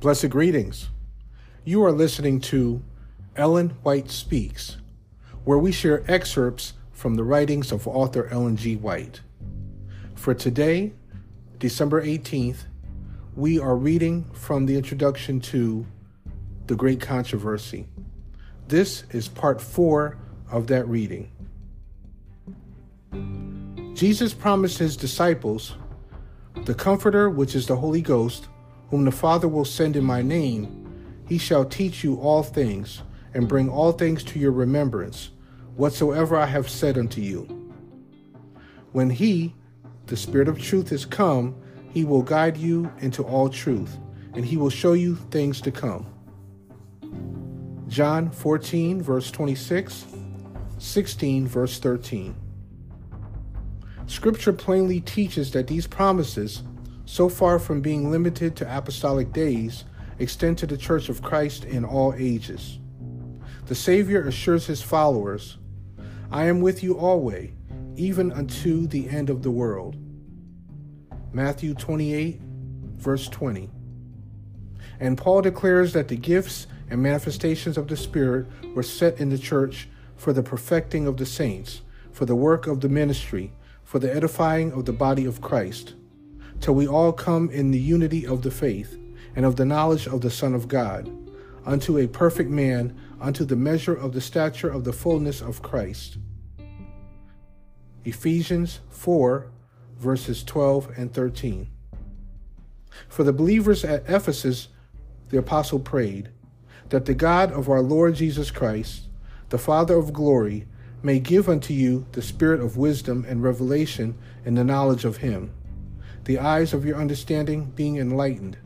Blessed greetings. You are listening to Ellen White Speaks, where we share excerpts from the writings of author Ellen G. White. For today, December 18th, we are reading from the introduction to The Great Controversy. This is part four of that reading. Jesus promised his disciples, The Comforter, which is the Holy Ghost, whom the Father will send in my name, he shall teach you all things, and bring all things to your remembrance, whatsoever I have said unto you. When he, the Spirit of truth, is come, he will guide you into all truth, and he will show you things to come. John 14, verse 26, 16, verse 13. Scripture plainly teaches that these promises so far from being limited to apostolic days, extend to the Church of Christ in all ages. The Savior assures his followers, I am with you always, even unto the end of the world. Matthew 28, verse 20. And Paul declares that the gifts and manifestations of the Spirit were set in the church for the perfecting of the saints, for the work of the ministry, for the edifying of the body of Christ till we all come in the unity of the faith and of the knowledge of the Son of God, unto a perfect man, unto the measure of the stature of the fullness of Christ. Ephesians 4, verses 12 and 13. For the believers at Ephesus, the apostle prayed that the God of our Lord Jesus Christ, the Father of glory, may give unto you the spirit of wisdom and revelation in the knowledge of him the eyes of your understanding being enlightened,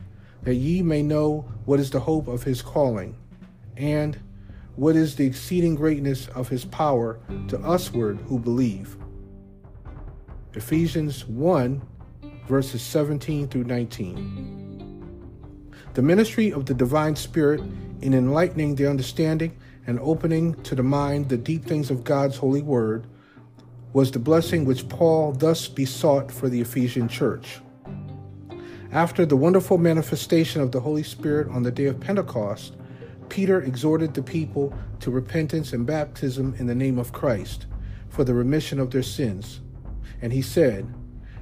that ye may know what is the hope of his calling, and what is the exceeding greatness of his power to usward who believe. Ephesians 1, verses 17 through 19. The ministry of the divine Spirit in enlightening the understanding and opening to the mind the deep things of God's holy word was the blessing which Paul thus besought for the Ephesian church. After the wonderful manifestation of the Holy Spirit on the day of Pentecost, Peter exhorted the people to repentance and baptism in the name of Christ for the remission of their sins. And he said,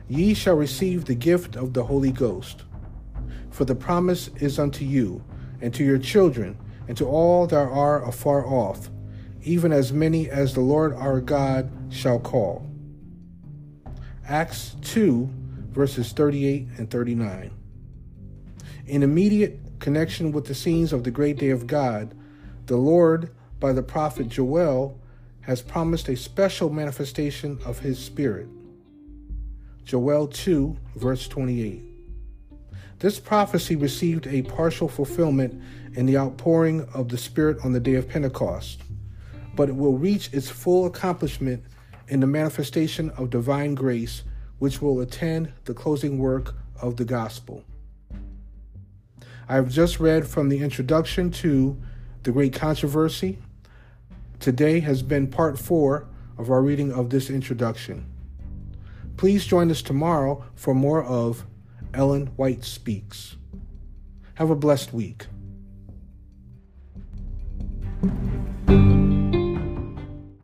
Ye shall receive the gift of the Holy Ghost. For the promise is unto you, and to your children, and to all that are afar off, even as many as the Lord our God shall call. Acts 2, verses 38 and 39. In immediate connection with the scenes of the great day of God, the Lord, by the prophet Joel, has promised a special manifestation of his Spirit. Joel 2, verse 28. This prophecy received a partial fulfillment in the outpouring of the Spirit on the day of Pentecost but it will reach its full accomplishment in the manifestation of divine grace, which will attend the closing work of the gospel. I have just read from the introduction to The Great Controversy. Today has been part four of our reading of this introduction. Please join us tomorrow for more of Ellen White Speaks. Have a blessed week.